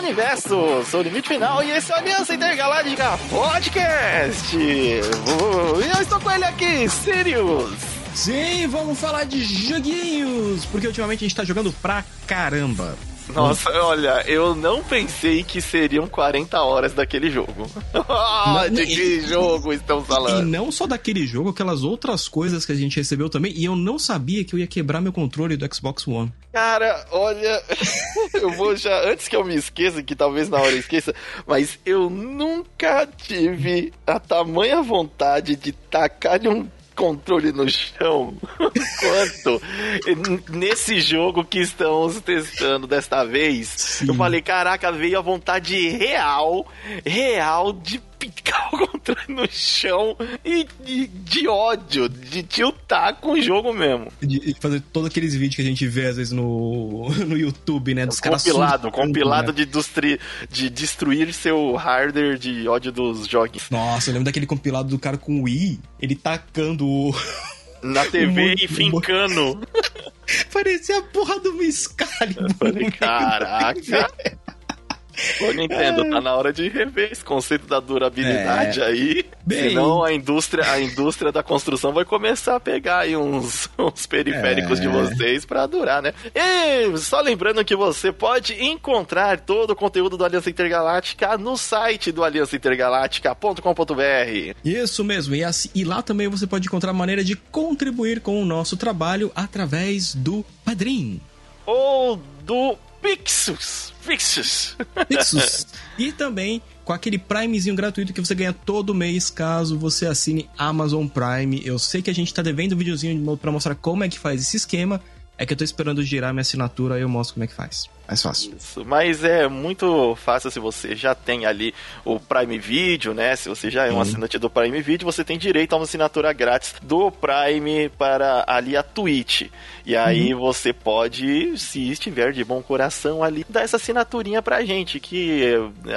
Universo, sou o Limite Final e esse é o Aliança Intergaláctica Podcast. Eu estou com ele aqui, Sirius. Sim, vamos falar de joguinhos, porque ultimamente a gente tá jogando pra caramba. Nossa, olha, eu não pensei que seriam 40 horas daquele jogo. Ah, de que jogo estamos falando? E não só daquele jogo, aquelas outras coisas que a gente recebeu também, e eu não sabia que eu ia quebrar meu controle do Xbox One. Cara, olha, eu vou já, antes que eu me esqueça, que talvez na hora eu esqueça, mas eu nunca tive a tamanha vontade de tacar um controle no chão quanto nesse jogo que estamos testando desta vez. Sim. Eu falei, caraca, veio a vontade real, real de picar o controle no chão e de, de ódio, de tiltar com o jogo mesmo. De, fazer todos aqueles vídeos que a gente vê às vezes no, no YouTube, né? Dos compilado, compilado né? de, destri, de destruir seu hardware de ódio dos jogos. Nossa, eu lembro daquele compilado do cara com o Wii, ele tacando o. Na TV e fincando. Parecia a porra do Miss Falei, caraca. Ô Nintendo, tá na hora de rever esse conceito da durabilidade é. aí. Bem... Senão a indústria, a indústria da construção vai começar a pegar aí uns, uns periféricos é. de vocês pra durar, né? E só lembrando que você pode encontrar todo o conteúdo do Aliança Intergaláctica no site do aliançaintergaláctica.com.br. Isso mesmo, e, assim, e lá também você pode encontrar maneira de contribuir com o nosso trabalho através do Padrim. Ou do Pixus. Pixus. Pixus. e também com aquele Primezinho gratuito que você ganha todo mês caso você assine Amazon Prime. Eu sei que a gente tá devendo um videozinho para mostrar como é que faz esse esquema. É que eu tô esperando girar minha assinatura e eu mostro como é que faz. Mais fácil. Isso, mas é muito fácil se você já tem ali o Prime Video, né? Se você já é um uhum. assinante do Prime Video, você tem direito a uma assinatura grátis do Prime para ali a Twitch. E aí uhum. você pode, se estiver de bom coração ali, dar essa assinaturinha pra gente, que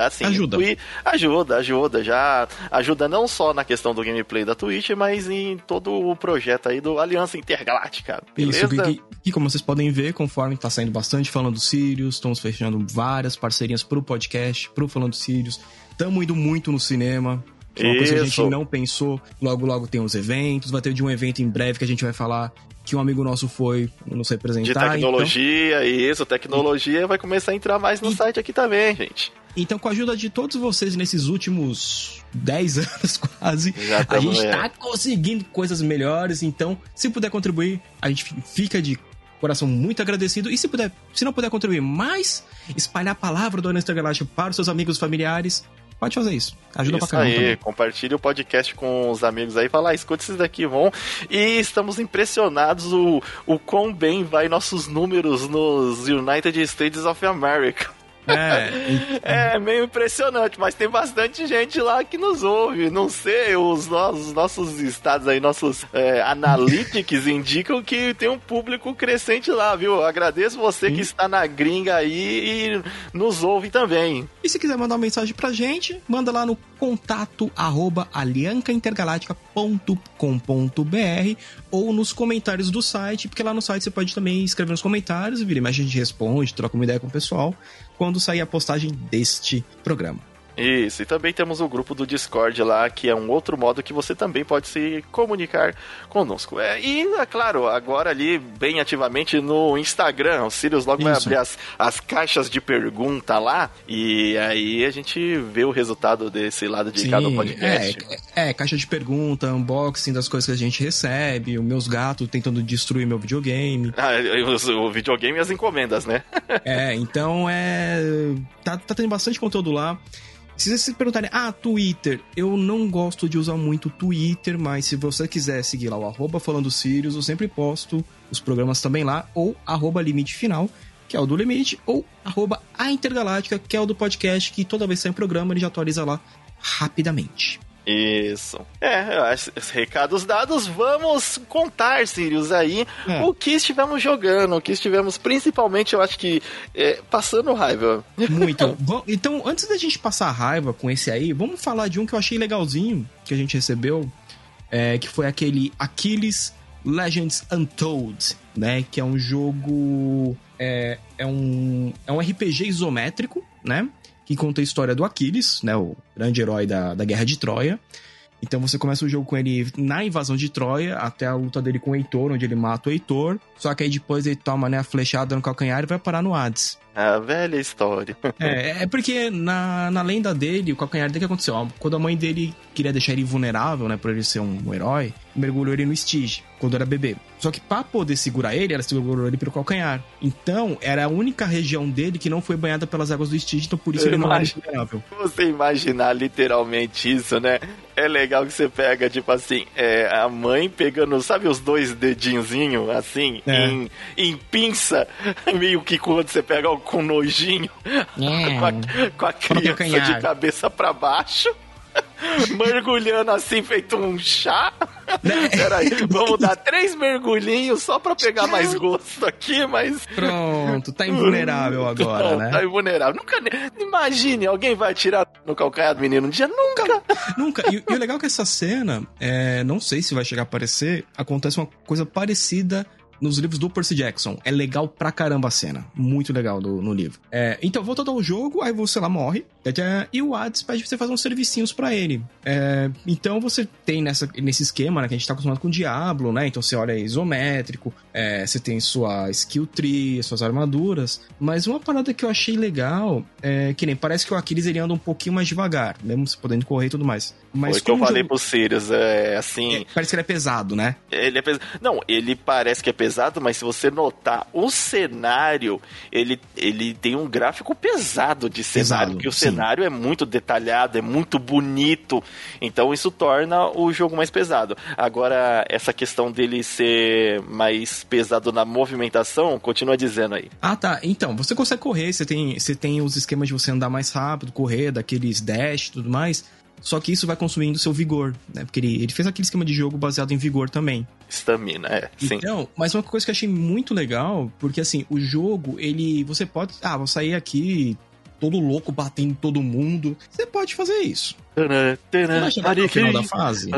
assim, ajuda. Twitch, ajuda, ajuda, já ajuda não só na questão do gameplay da Twitch, mas em todo o projeto aí do Aliança Intergaláctica. Beleza? Isso, e, como vocês podem ver, conforme tá saindo bastante falando do Sirius, Sirius, estamos fechando várias parcerias pro podcast, pro Falando Sirius. Estamos indo muito no cinema. É uma coisa que a gente não pensou. Logo, logo tem os eventos. Vai ter de um evento em breve que a gente vai falar que um amigo nosso foi nos representar. De tecnologia, então... isso, tecnologia vai começar a entrar mais no e... site aqui também, gente. Então, com a ajuda de todos vocês nesses últimos 10 anos quase, a gente está conseguindo coisas melhores. Então, se puder contribuir, a gente fica de coração muito agradecido. E se puder, se não puder contribuir mais, espalhar a palavra do Honesta Galáctica para os seus amigos familiares, pode fazer isso. Ajuda isso pra caramba. Aí, compartilhe o podcast com os amigos aí, fala, ah, escuta esses daqui, vão. E estamos impressionados o, o quão bem vai nossos números nos United States of America. É, é meio impressionante, mas tem bastante gente lá que nos ouve. Não sei, os, os nossos estados aí, nossos é, analytics indicam que tem um público crescente lá, viu? Agradeço você Sim. que está na gringa aí e nos ouve também. E se quiser mandar uma mensagem pra gente, manda lá no contato arroba aliancaintergaláctica.com.br ou nos comentários do site, porque lá no site você pode também escrever nos comentários, vira mais a gente responde, troca uma ideia com o pessoal quando sair a postagem deste programa. Isso, e também temos o grupo do Discord lá, que é um outro modo que você também pode se comunicar conosco. É, e, é claro, agora ali, bem ativamente no Instagram, o Sirius logo Isso. vai abrir as, as caixas de pergunta lá, e aí a gente vê o resultado desse lado de Sim, cada podcast. É, é, caixa de pergunta, unboxing das coisas que a gente recebe, os meus gatos tentando destruir meu videogame. Ah, o, o videogame e as encomendas, né? é, então é. Tá, tá tendo bastante conteúdo lá. Se vocês se perguntarem, ah, Twitter, eu não gosto de usar muito Twitter, mas se você quiser seguir lá o arroba falando Sirius, eu sempre posto os programas também lá, ou arroba limite final, que é o do limite, ou arroba a intergaláctica, que é o do podcast, que toda vez que sai um programa ele já atualiza lá rapidamente. Isso. É, recados dados, vamos contar, Sirius, aí é. o que estivemos jogando, o que estivemos, principalmente, eu acho que, é, passando raiva. Muito. então, antes da gente passar raiva com esse aí, vamos falar de um que eu achei legalzinho, que a gente recebeu, é, que foi aquele Achilles Legends Untold, né? Que é um jogo. É, é, um, é um RPG isométrico né? Que conta a história do Aquiles, né? O grande herói da, da Guerra de Troia. Então você começa o jogo com ele na invasão de Troia, até a luta dele com o Heitor, onde ele mata o Heitor. Só que aí depois ele toma né, a flechada no calcanhar e vai parar no Hades. A velha história. é, é porque na, na lenda dele, o calcanhar dele que aconteceu? Quando a mãe dele queria deixar ele invulnerável, né, por ele ser um, um herói, mergulhou ele no Stige, quando era bebê. Só que para poder segurar ele, ela segurou ele pelo calcanhar. Então, era a única região dele que não foi banhada pelas águas do Stige, então por isso Eu ele não era invulnerável. Você imaginar literalmente isso, né? É legal que você pega, tipo assim, é, a mãe pegando, sabe os dois dedinhozinhos, assim, é. em, em pinça, meio que quando você pega com nojinho, é. com, a, com a criança de cabeça para baixo. mergulhando assim, feito um chá. Né? Peraí, vamos dar três mergulhinhos só pra pegar mais gosto aqui, mas. Pronto, tá invulnerável agora, Não, né? Tá invulnerável. Nunca. Imagine, alguém vai tirar no calcanhar do menino um dia? Nunca! Nunca. E, e o legal é que essa cena, é, não sei se vai chegar a aparecer, acontece uma coisa parecida nos livros do Percy Jackson. É legal pra caramba a cena. Muito legal do, no livro. É, então, voltando ao jogo, aí você lá morre. E o Hades pede pra você fazer uns servicinhos para ele. É, então você tem nessa, nesse esquema, né? Que a gente tá acostumado com o Diablo, né? Então você olha isométrico, é, você tem sua skill tree, suas armaduras. Mas uma parada que eu achei legal é que nem parece que o Aquiles ele anda um pouquinho mais devagar, mesmo você podendo correr e tudo mais. Mas Foi que eu falei jogo... pro Sirius, é assim. É, parece que ele é pesado, né? Ele é pesado. Não, ele parece que é pesado, mas se você notar o cenário, ele, ele tem um gráfico pesado de cenário. Pesado, que o sim. cenário é muito detalhado, é muito bonito. Então isso torna o jogo mais pesado. Agora, essa questão dele ser mais pesado na movimentação, continua dizendo aí. Ah, tá. Então, você consegue correr, você tem, você tem os esquemas de você andar mais rápido, correr, daqueles dash e tudo mais. Só que isso vai consumindo seu vigor, né? Porque ele, ele fez aquele esquema de jogo baseado em vigor também. Estamina, é. Sim. Então, mas uma coisa que eu achei muito legal, porque assim, o jogo, ele. Você pode. Ah, vou sair aqui todo louco batendo em todo mundo. Você pode fazer isso. Vai chegar no final da fase?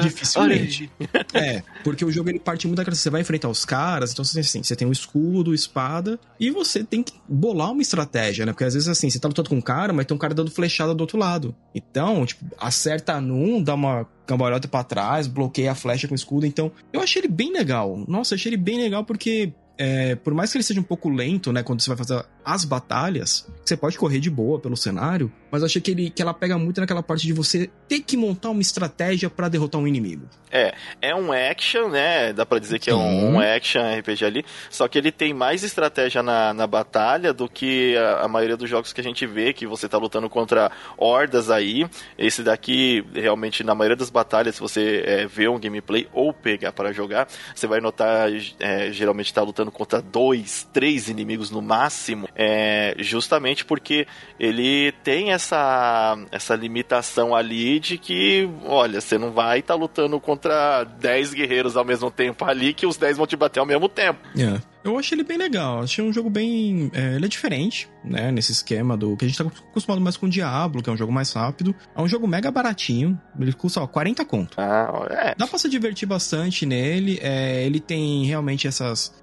Dificilmente. é, porque o jogo ele parte muito daquela. Você vai enfrentar os caras, então você, assim, você tem um escudo, espada, e você tem que bolar uma estratégia, né? Porque às vezes assim, você tá lutando com um cara, mas tem um cara dando flechada do outro lado. Então, tipo, acerta num, dá uma cambalhota para trás, bloqueia a flecha com o escudo. Então, eu achei ele bem legal. Nossa, achei ele bem legal porque é, por mais que ele seja um pouco lento, né, quando você vai fazer as batalhas, você pode correr de boa pelo cenário, mas eu achei que, ele, que ela pega muito naquela parte de você ter que montar uma estratégia para derrotar um inimigo. É, é um action, né, dá pra dizer que é um, um, action RPG ali, só que ele tem mais estratégia na, na batalha do que a, a, maioria dos jogos que a gente vê, que você tá lutando contra hordas aí, esse daqui, realmente, na maioria das batalhas, se você é, vê um gameplay ou pegar para jogar, você vai notar, é, geralmente tá lutando lutando contra dois, três inimigos no máximo, é justamente porque ele tem essa, essa limitação ali de que, olha, você não vai estar tá lutando contra dez guerreiros ao mesmo tempo ali, que os dez vão te bater ao mesmo tempo. Yeah. É. Eu achei ele bem legal. Achei um jogo bem. É, ele é diferente, né? Nesse esquema do. Que a gente tá acostumado mais com o Diablo, que é um jogo mais rápido. É um jogo mega baratinho. Ele custa, ó, 40 conto. Ah, é. Dá pra se divertir bastante nele. É, ele tem realmente essas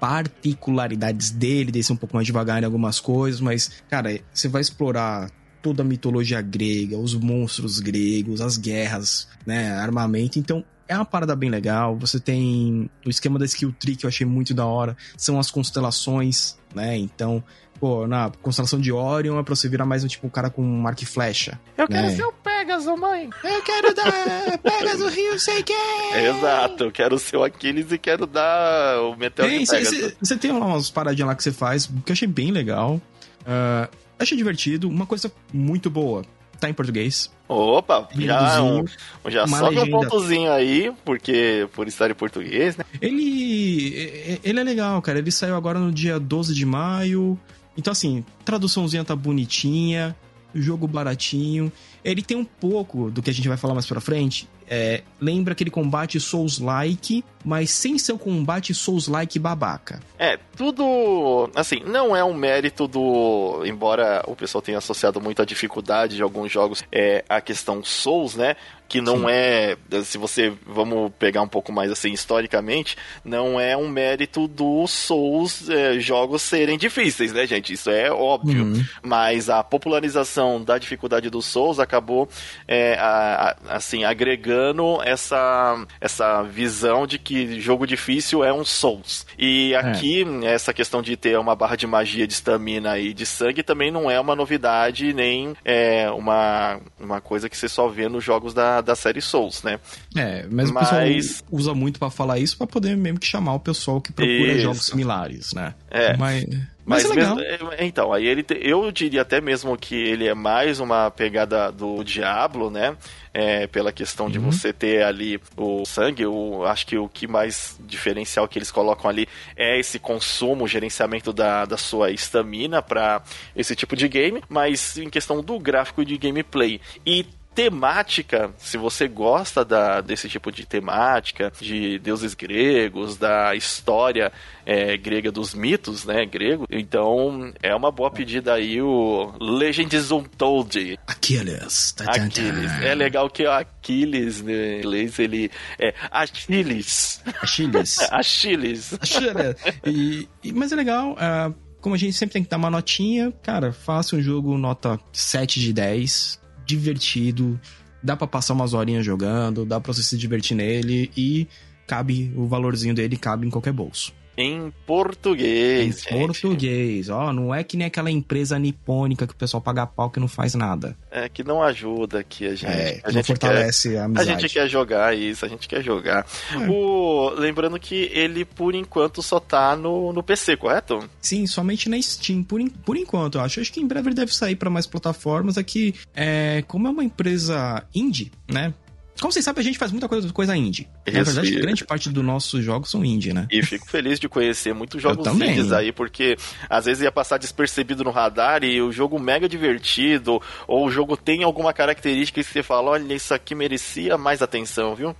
particularidades dele, de ser um pouco mais devagar em algumas coisas, mas, cara, você vai explorar toda a mitologia grega, os monstros gregos, as guerras, né, armamento. Então, é uma parada bem legal. Você tem o esquema da skill tree que eu achei muito da hora. São as constelações, né? Então, pô, na constelação de Orion é pra você virar mais um tipo um cara com um arco e flecha. Eu né? quero ser o Pegasus, mãe. Eu quero dar Pegasus Rio sei quem. Exato, eu quero ser o Aquiles e quero dar o Meteoro tem, Pegasus. Você tem umas paradinhas lá que você faz que eu achei bem legal. Uh, achei divertido. Uma coisa muito boa tá em português. Opa, já, um, já sobe um pontozinho aí, porque por estar em português, né? Ele, ele é legal, cara. Ele saiu agora no dia 12 de maio. Então, assim, traduçãozinha tá bonitinha, jogo baratinho. Ele tem um pouco do que a gente vai falar mais pra frente. É, lembra aquele combate Souls-like, mas sem ser o combate Souls-like babaca. É, tudo. Assim, não é um mérito do. Embora o pessoal tenha associado muito a dificuldade de alguns jogos, é a questão Souls, né? que não Sim. é, se você vamos pegar um pouco mais assim historicamente, não é um mérito dos Souls é, jogos serem difíceis, né, gente? Isso é óbvio. Uhum. Mas a popularização da dificuldade dos Souls acabou é, a, a, assim agregando essa essa visão de que jogo difícil é um Souls. E é. aqui é. essa questão de ter uma barra de magia de estamina e de sangue também não é uma novidade nem é uma uma coisa que você só vê nos jogos da da, série Souls, né? É, mas, mas... o pessoal usa muito para falar isso para poder mesmo que chamar o pessoal que procura isso. jogos similares, né? É. Mas... Mas, mas é legal. Mesmo, é, então, aí ele te, eu diria até mesmo que ele é mais uma pegada do Diablo, né? É, pela questão de uhum. você ter ali o sangue, eu acho que o que mais diferencial que eles colocam ali é esse consumo, gerenciamento da, da sua estamina para esse tipo de game, mas em questão do gráfico e de gameplay. E temática, se você gosta da, desse tipo de temática, de deuses gregos, da história é, grega dos mitos, né, grego, então é uma boa pedida aí o Legends Untold. Aquiles. Aquiles. É legal que o Aquiles, né, em inglês, ele é Achilles. Achilles. Achilles. Achilles. E, e, mas é legal, uh, como a gente sempre tem que dar uma notinha, cara, faça um jogo nota 7 de 10 divertido, dá para passar umas horinhas jogando, dá pra você se divertir nele e cabe, o valorzinho dele cabe em qualquer bolso. Em português. Em português, ó. Não é que nem aquela empresa nipônica que o pessoal paga pau que não faz nada. É, que não ajuda aqui a gente. É, a gente fortalece quer, a amizade. A gente quer jogar isso, a gente quer jogar. É. O, lembrando que ele, por enquanto, só tá no, no PC, correto? Sim, somente na Steam, por, por enquanto, eu acho. Acho que em breve ele deve sair para mais plataformas. Aqui, é, como é uma empresa indie, né? Como vocês sabem, a gente faz muita coisa, coisa indie. Isso, Na verdade, e... grande parte dos nossos jogos são indie, né? E fico feliz de conhecer muitos jogos indies aí, porque às vezes ia passar despercebido no radar e o jogo mega divertido, ou o jogo tem alguma característica que você fala, olha, isso aqui merecia mais atenção, viu?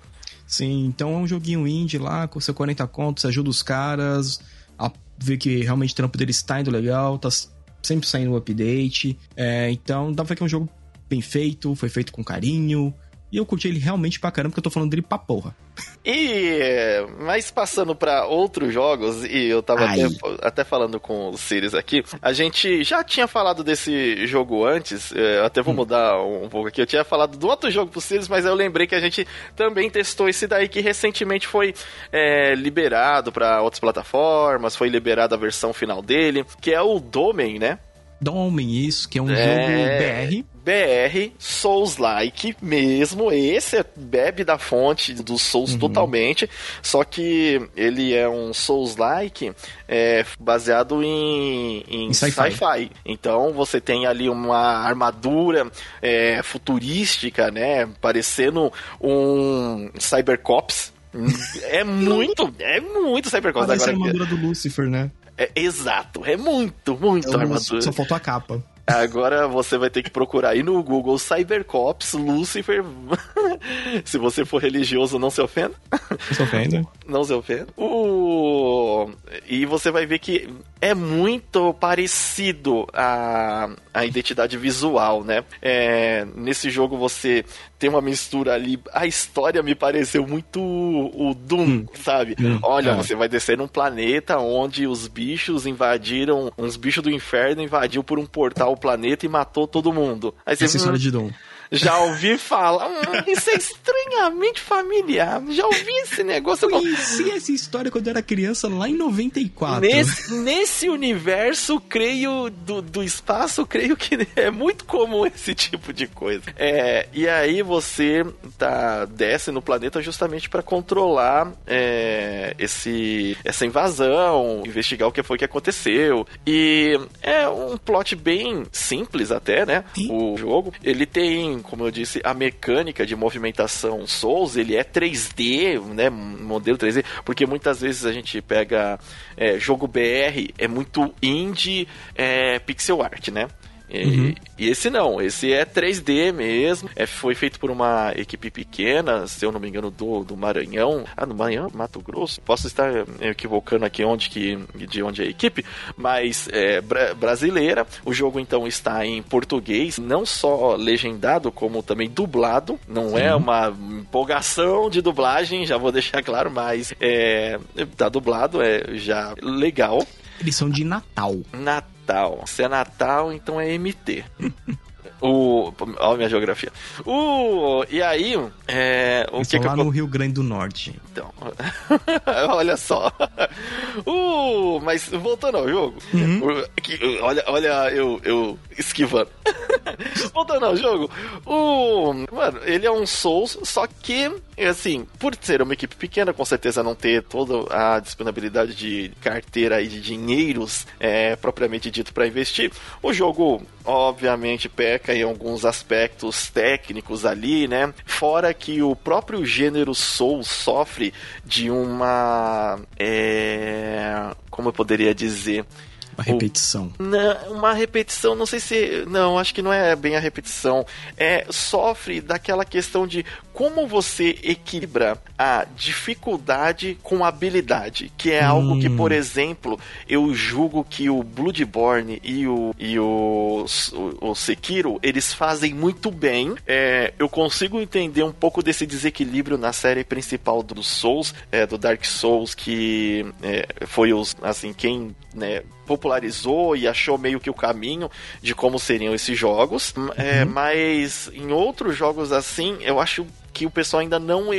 Sim, então é um joguinho indie lá, com seu 40 contos, você ajuda os caras a ver que realmente o trampo deles está indo legal, tá sempre saindo um update. É, então dá pra ver que é um jogo bem feito, foi feito com carinho, e eu curti ele realmente pra caramba, porque eu tô falando dele pra porra. E, mas passando para outros jogos, e eu tava até, até, falando com o Sirius aqui, a gente já tinha falado desse jogo antes, é, eu até vou hum. mudar um pouco aqui, eu tinha falado do outro jogo pro Sirius, mas eu lembrei que a gente também testou esse daí que recentemente foi é, liberado para outras plataformas, foi liberada a versão final dele, que é o Domain, né? Domain, isso, que é um é... jogo BR. BR, Souls-like mesmo. Esse é, bebe da fonte dos Souls uhum. totalmente. Só que ele é um Souls-like é, baseado em, em, em sci-fi. Sci então você tem ali uma armadura é, futurística, né? Parecendo um Cybercops. É muito, é muito Cybercops. Parece agora. a armadura do Lucifer, né? É, exato, é muito, muito é armadura. Só faltou a capa. Agora você vai ter que procurar aí no Google Cybercops, Lucifer. se você for religioso, não se ofenda. Não se ofenda. Não se ofenda. O... E você vai ver que é muito parecido a, a identidade visual, né? É, nesse jogo você tem uma mistura ali. A história me pareceu muito o Doom, hum. sabe? Hum. Olha, é. você vai descer num planeta onde os bichos invadiram, uns bichos do inferno invadiu por um portal o planeta e matou todo mundo. Aí você, Essa hum, história de Doom. Já ouvi falar, hum, isso é estranhamente familiar. Já ouvi esse negócio. Eu conheci essa história quando eu era criança lá em 94. Nesse, nesse universo, creio, do, do espaço, creio que é muito comum esse tipo de coisa. É, e aí você tá, desce no planeta justamente para controlar é, esse, essa invasão, investigar o que foi que aconteceu. E é um plot bem simples até, né? Sim. O jogo. Ele tem como eu disse, a mecânica de movimentação Souls, ele é 3D, né, modelo 3D, porque muitas vezes a gente pega é, jogo BR, é muito indie é, pixel art, né? E, uhum. e, esse não, esse é 3D mesmo. É, foi feito por uma equipe pequena, se eu não me engano, do, do Maranhão. Ah, no Maranhão? Mato Grosso? Posso estar equivocando aqui onde que, de onde é a equipe, mas é bra brasileira. O jogo então está em português, não só legendado, como também dublado. Não é Sim. é uma empolgação de dublagem, já vou deixar claro, mas é, tá dublado, é já legal. Eles são de Natal. Natal. Se é Natal, então é MT. O. Olha a minha geografia. O. E aí. É, o que, que lá eu... no Rio Grande do Norte. Então. olha só. O. Mas voltando ao jogo. Uhum. O, olha, olha eu, eu esquivando. voltando ao jogo. O. Mano, ele é um Souls, só que. Assim, por ser uma equipe pequena, com certeza não ter toda a disponibilidade de carteira e de dinheiros é, propriamente dito para investir, o jogo, obviamente, peca em alguns aspectos técnicos ali, né? Fora que o próprio gênero Soul sofre de uma. É, como eu poderia dizer? Uma repetição. Não, uma repetição, não sei se. Não, acho que não é bem a repetição. É, sofre daquela questão de como você equilibra a dificuldade com a habilidade. Que é algo que, por hum. exemplo, eu julgo que o Bloodborne e o, e o, o, o Sekiro eles fazem muito bem. É, eu consigo entender um pouco desse desequilíbrio na série principal do Souls, é, do Dark Souls, que é, foi os, assim, quem né, popularizou e achou meio que o caminho de como seriam esses jogos. É, uhum. Mas em outros jogos assim, eu acho que o pessoal ainda não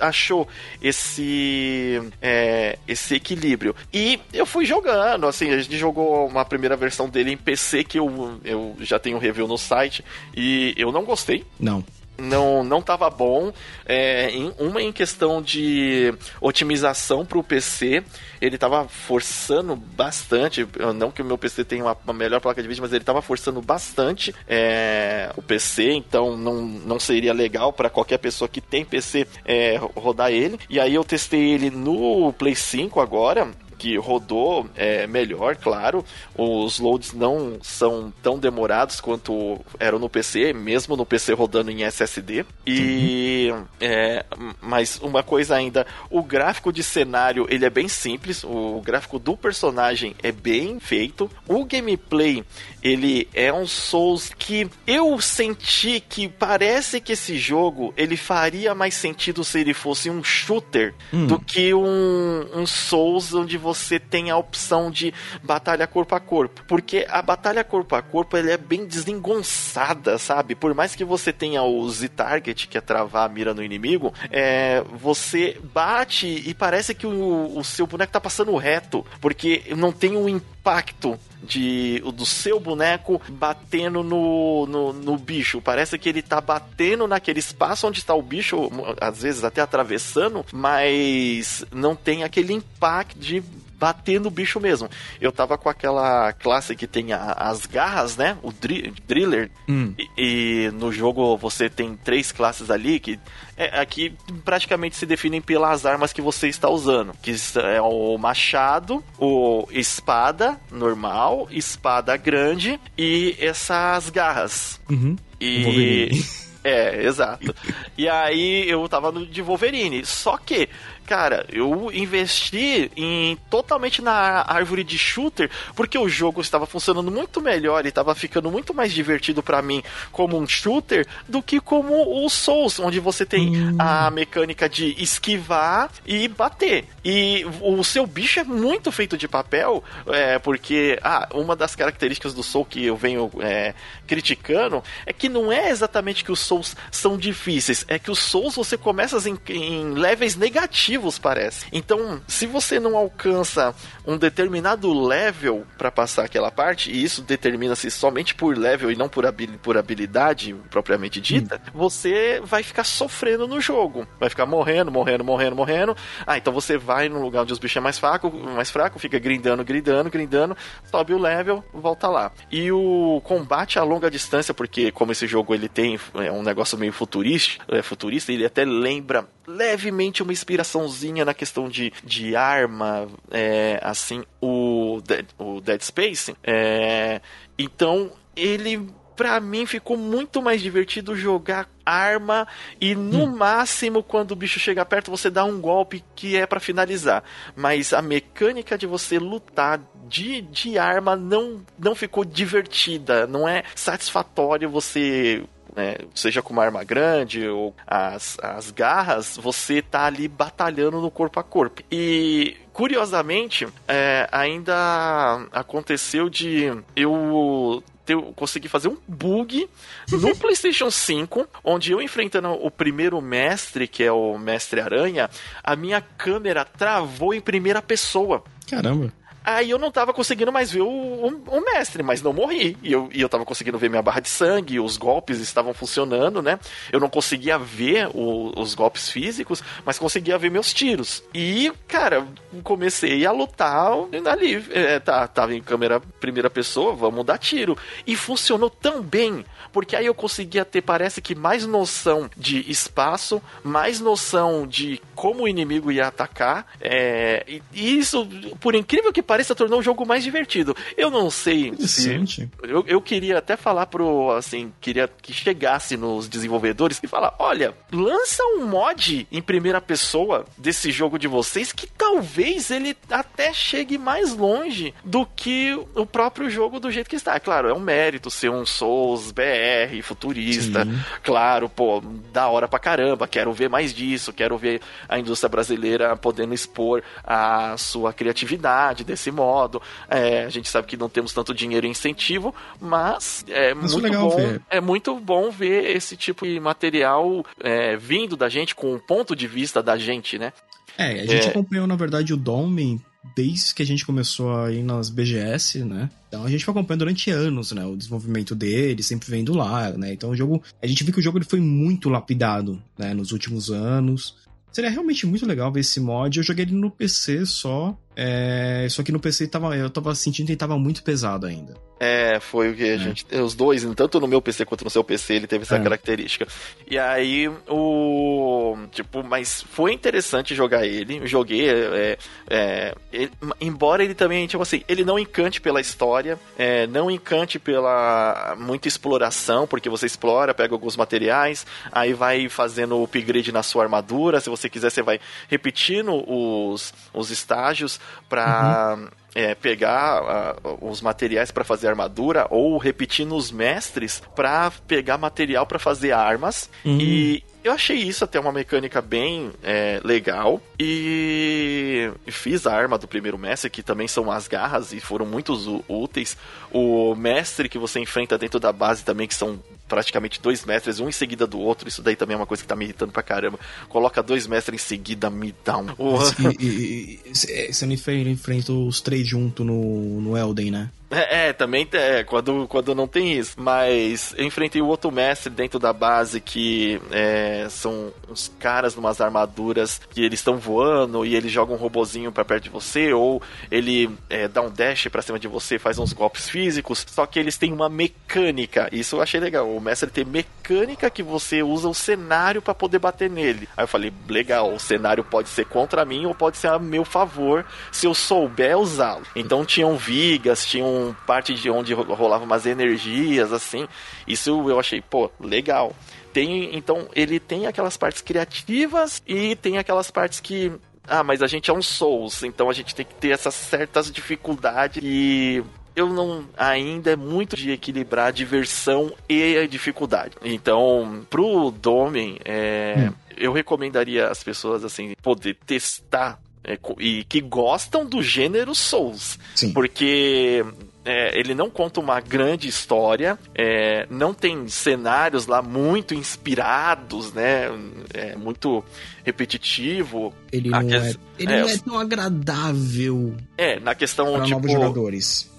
achou esse é, esse equilíbrio. E eu fui jogando, assim, a gente jogou uma primeira versão dele em PC que eu, eu já tenho review no site e eu não gostei. Não não não estava bom. É, em, uma em questão de otimização para o PC, ele estava forçando bastante. Não que o meu PC tenha uma, uma melhor placa de vídeo, mas ele estava forçando bastante é, o PC, então não, não seria legal para qualquer pessoa que tem PC é, rodar ele. E aí eu testei ele no Play 5 agora que rodou é, melhor, claro. Os loads não são tão demorados quanto eram no PC, mesmo no PC rodando em SSD. E uhum. é, mas uma coisa ainda, o gráfico de cenário ele é bem simples, o gráfico do personagem é bem feito. O gameplay ele é um Souls que eu senti que parece que esse jogo ele faria mais sentido se ele fosse um shooter hum. do que um, um Souls onde você tem a opção de batalha corpo a corpo. Porque a batalha corpo a corpo ele é bem desengonçada, sabe? Por mais que você tenha o Z-Target, que é travar a mira no inimigo, é, você bate e parece que o, o seu boneco tá passando reto, porque não tem um impacto de do seu boneco batendo no, no, no, bicho. Parece que ele tá batendo naquele espaço onde está o bicho, às vezes até atravessando, mas não tem aquele impacto de bater no bicho mesmo. Eu tava com aquela classe que tem a, as garras, né? O dri Driller. Hum. E, e, no jogo você tem três classes ali que é, aqui praticamente se definem pelas armas que você está usando. Que é o machado, o espada normal, espada grande e essas garras. Uhum. E. É, exato. e aí eu tava no de Wolverine. Só que cara, eu investi em totalmente na árvore de shooter porque o jogo estava funcionando muito melhor e estava ficando muito mais divertido para mim como um shooter do que como o Souls, onde você tem hum. a mecânica de esquivar e bater. E o seu bicho é muito feito de papel, é, porque ah, uma das características do Soul que eu venho é, criticando é que não é exatamente que os Souls são difíceis, é que os Souls você começa em, em levels negativos parece. Então, se você não alcança um determinado level para passar aquela parte, e isso determina-se somente por level e não por, habil por habilidade propriamente dita, hum. você vai ficar sofrendo no jogo. Vai ficar morrendo, morrendo, morrendo, morrendo. Ah, então você vai no lugar onde os bichos é mais fraco, mais fraco, fica grindando, grindando, grindando, sobe o level, volta lá. E o combate a longa distância, porque como esse jogo ele tem é um negócio meio futurista, é futurista, ele até lembra levemente uma inspiraçãozinha na questão de, de arma, é, assim, o Dead, o Dead Space. É, então, ele pra mim ficou muito mais divertido jogar arma e no hum. máximo quando o bicho chega perto você dá um golpe que é para finalizar. Mas a mecânica de você lutar de, de arma não, não ficou divertida, não é satisfatório você né, seja com uma arma grande ou as, as garras, você tá ali batalhando no corpo a corpo. E curiosamente, é, ainda aconteceu de eu ter, consegui fazer um bug no PlayStation 5, onde eu enfrentando o primeiro mestre, que é o Mestre Aranha, a minha câmera travou em primeira pessoa. Caramba. Aí eu não tava conseguindo mais ver o, o, o, mestre, mas não morri. E eu, e eu tava conseguindo ver minha barra de sangue, os golpes estavam funcionando, né? Eu não conseguia ver o, os golpes físicos, mas conseguia ver meus tiros. E, cara, comecei a lutar ali. É, tá, tava em câmera primeira pessoa, vamos dar tiro. E funcionou tão bem, porque aí eu conseguia ter, parece que, mais noção de espaço, mais noção de como o inimigo ia atacar. É, e, e isso, por incrível que pareça, pareça, tornou o jogo mais divertido. Eu não sei se. Eu, eu queria até falar pro. Assim, queria que chegasse nos desenvolvedores e falar: olha, lança um mod em primeira pessoa desse jogo de vocês que talvez ele até chegue mais longe do que o próprio jogo do jeito que está. É claro, é um mérito ser um Souls BR, futurista. Sim. Claro, pô, da hora pra caramba. Quero ver mais disso, quero ver a indústria brasileira podendo expor a sua criatividade desse desse modo. É, a gente sabe que não temos tanto dinheiro e incentivo, mas é muito bom. Ver. É muito bom ver esse tipo de material é, vindo da gente com o ponto de vista da gente, né? É, a gente é. acompanhou, na verdade, o Domen desde que a gente começou a ir nas BGS, né? Então a gente foi acompanhando durante anos, né? O desenvolvimento dele, sempre vendo lá, né? Então o jogo. A gente viu que o jogo ele foi muito lapidado, né? Nos últimos anos. Seria realmente muito legal ver esse mod. Eu joguei ele no PC só. É, só que no PC tava, eu tava sentindo que ele tava muito pesado ainda. É, foi o que a é. gente. Os dois, tanto no meu PC quanto no seu PC, ele teve essa é. característica. E aí, o. Tipo, mas foi interessante jogar ele. Joguei. É, é, ele, embora ele também, tipo assim, ele não encante pela história, é, não encante pela muita exploração, porque você explora, pega alguns materiais, aí vai fazendo upgrade na sua armadura. Se você quiser, você vai repetindo os, os estágios para uhum. é, pegar uh, os materiais para fazer armadura ou repetir nos mestres para pegar material para fazer armas. Uhum. E eu achei isso até uma mecânica bem é, legal. E fiz a arma do primeiro mestre, que também são as garras e foram muito úteis. O mestre que você enfrenta dentro da base também, que são praticamente dois mestres, um em seguida do outro. Isso daí também é uma coisa que tá me irritando pra caramba. Coloca dois mestres em seguida, me dá um. E, você não enfrenta os três junto no, no Elden, né? É, é, também é, quando, quando não tem isso. Mas eu enfrentei o outro mestre dentro da base que é, são uns caras numas armaduras que eles estão voando e ele joga um robozinho pra perto de você, ou ele é, dá um dash pra cima de você, faz uns golpes físicos. Só que eles têm uma mecânica. Isso eu achei legal. O mestre tem mecânica que você usa o cenário para poder bater nele. Aí eu falei, legal, o cenário pode ser contra mim ou pode ser a meu favor se eu souber usá-lo. Então tinham vigas, tinham parte de onde rolava umas energias, assim. Isso eu achei, pô, legal. Tem, então, ele tem aquelas partes criativas e tem aquelas partes que ah, mas a gente é um Souls, então a gente tem que ter essas certas dificuldades e eu não ainda é muito de equilibrar a diversão e a dificuldade. Então, pro Domen, é, hum. eu recomendaria as pessoas assim poder testar é, e que gostam do gênero Souls. Sim. Porque é, ele não conta uma grande história, é, não tem cenários lá muito inspirados, né? É muito repetitivo. Ele não, que... é, ele é, não é tão agradável. É, na questão para tipo, novos jogadores.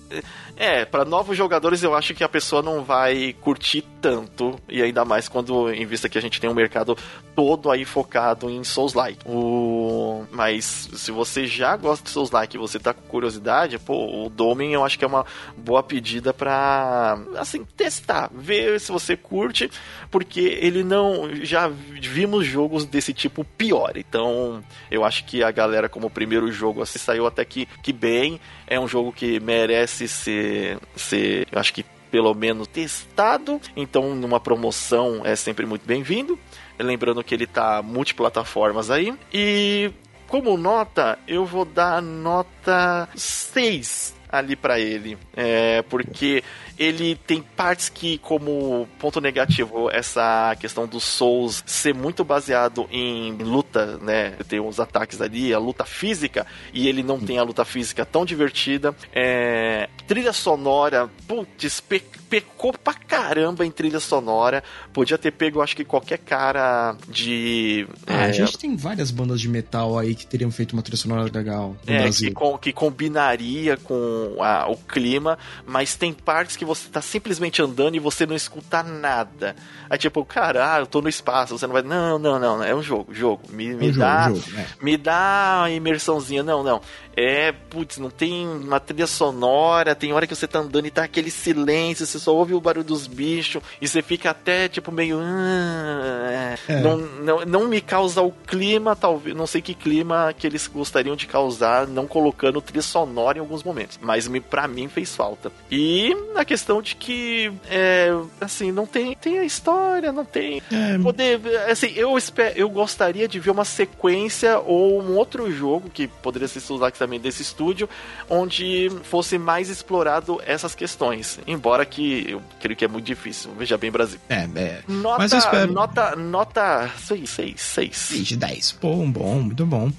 É, para novos jogadores eu acho que a pessoa não vai curtir tanto, e ainda mais quando, em vista que a gente tem um mercado todo aí focado em Souls-like. O... Mas se você já gosta de Souls-like e você tá com curiosidade, pô, o Domen eu acho que é uma boa pedida pra, assim, testar, ver se você curte, porque ele não. Já vimos jogos desse tipo pior, então eu acho que a galera, como primeiro jogo, assim, saiu até que, que bem. É um jogo que merece ser ser, eu acho que pelo menos testado. Então, numa promoção é sempre muito bem-vindo. Lembrando que ele tá multiplataformas aí. E como nota, eu vou dar nota 6 ali para ele. É, porque ele tem partes que, como ponto negativo, essa questão dos Souls ser muito baseado em luta, né? Tem os ataques ali, a luta física, e ele não tem a luta física tão divertida. É, trilha sonora, putz, pe pecou pra caramba em trilha sonora. Podia ter pego, acho que qualquer cara de. Ah, é, a gente tem várias bandas de metal aí que teriam feito uma trilha sonora legal no é, Brasil. Que, com, que combinaria com a, o clima, mas tem partes que você tá simplesmente andando e você não escuta nada. Aí tipo, cara, ah, eu tô no espaço, você não vai. Não, não, não, é um jogo, jogo. Me, me um dá. Jogo, jogo, é. Me dá uma imersãozinha. Não, não. É, putz, não tem uma trilha sonora, tem hora que você tá andando e tá aquele silêncio, você só ouve o barulho dos bichos e você fica até tipo meio. Ah, é. não, não, não me causa o clima, talvez. Não sei que clima que eles gostariam de causar, não colocando trilha sonora em alguns momentos. Mas me, pra mim fez falta. E a questão de que, é, assim, não tem, tem a história, não tem. É. Poder. Assim, eu, espero, eu gostaria de ver uma sequência ou um outro jogo que poderia ser usado também desse estúdio, onde fosse mais explorado essas questões. Embora que eu creio que é muito difícil. Veja bem, Brasil. É, é. Nota, Mas eu espero. Nota, nota 6, 6, 6. 6 de 10. Bom, bom, muito bom.